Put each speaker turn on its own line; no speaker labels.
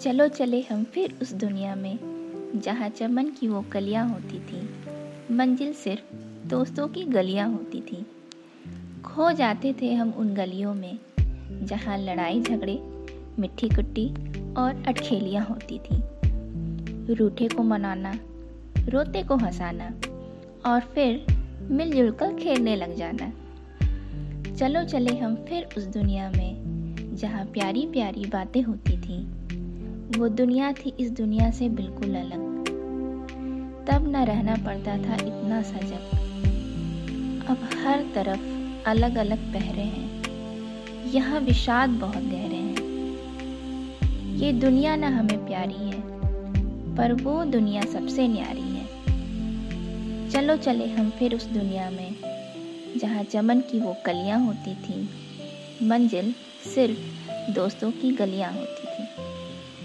चलो चले हम फिर उस दुनिया में, जहाँ चमन की वो कलियाँ होती थी। मंजिल सिर्फ़ दोस्तों की गलियाँ होती थी। खो जाते थे हम उन गलियों में, जहाँ लड़ाई झगड़े, मिट्टी कुट्टी और अटखेलियाँ होती थी। रूठे को मनाना, रोते को हंसाना और फिर मिलजुल कर खेलने लग जाना। चलो चले हम फिर उस दुनिया में, जहाँ प्यारी प्यारी बातें होती थी। वो दुनिया थी इस दुनिया से बिल्कुल अलग। तब न रहना पड़ता था इतना सजग। अब हर तरफ़ अलग अलग पहरे हैं। यहाँ विषाद बहुत गहरे हैं। ये दुनिया न हमें प्यारी है, पर वो दुनिया सबसे न्यारी है। चलो चले हम फिर उस दुनिया में, जहाँ चमन की वो कलियाँ होती थी। मंजिल सिर्फ़ दोस्तों की गलियाँ होती